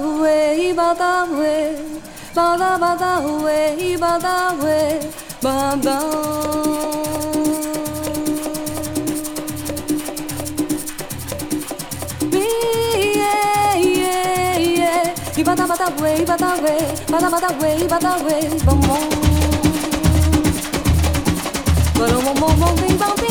badawe, bada way, bada way, bada bada way, bada way, bada. Bada way, bada way, bada bada way, bada way, bum bum. Bum bum bum bum, bing bang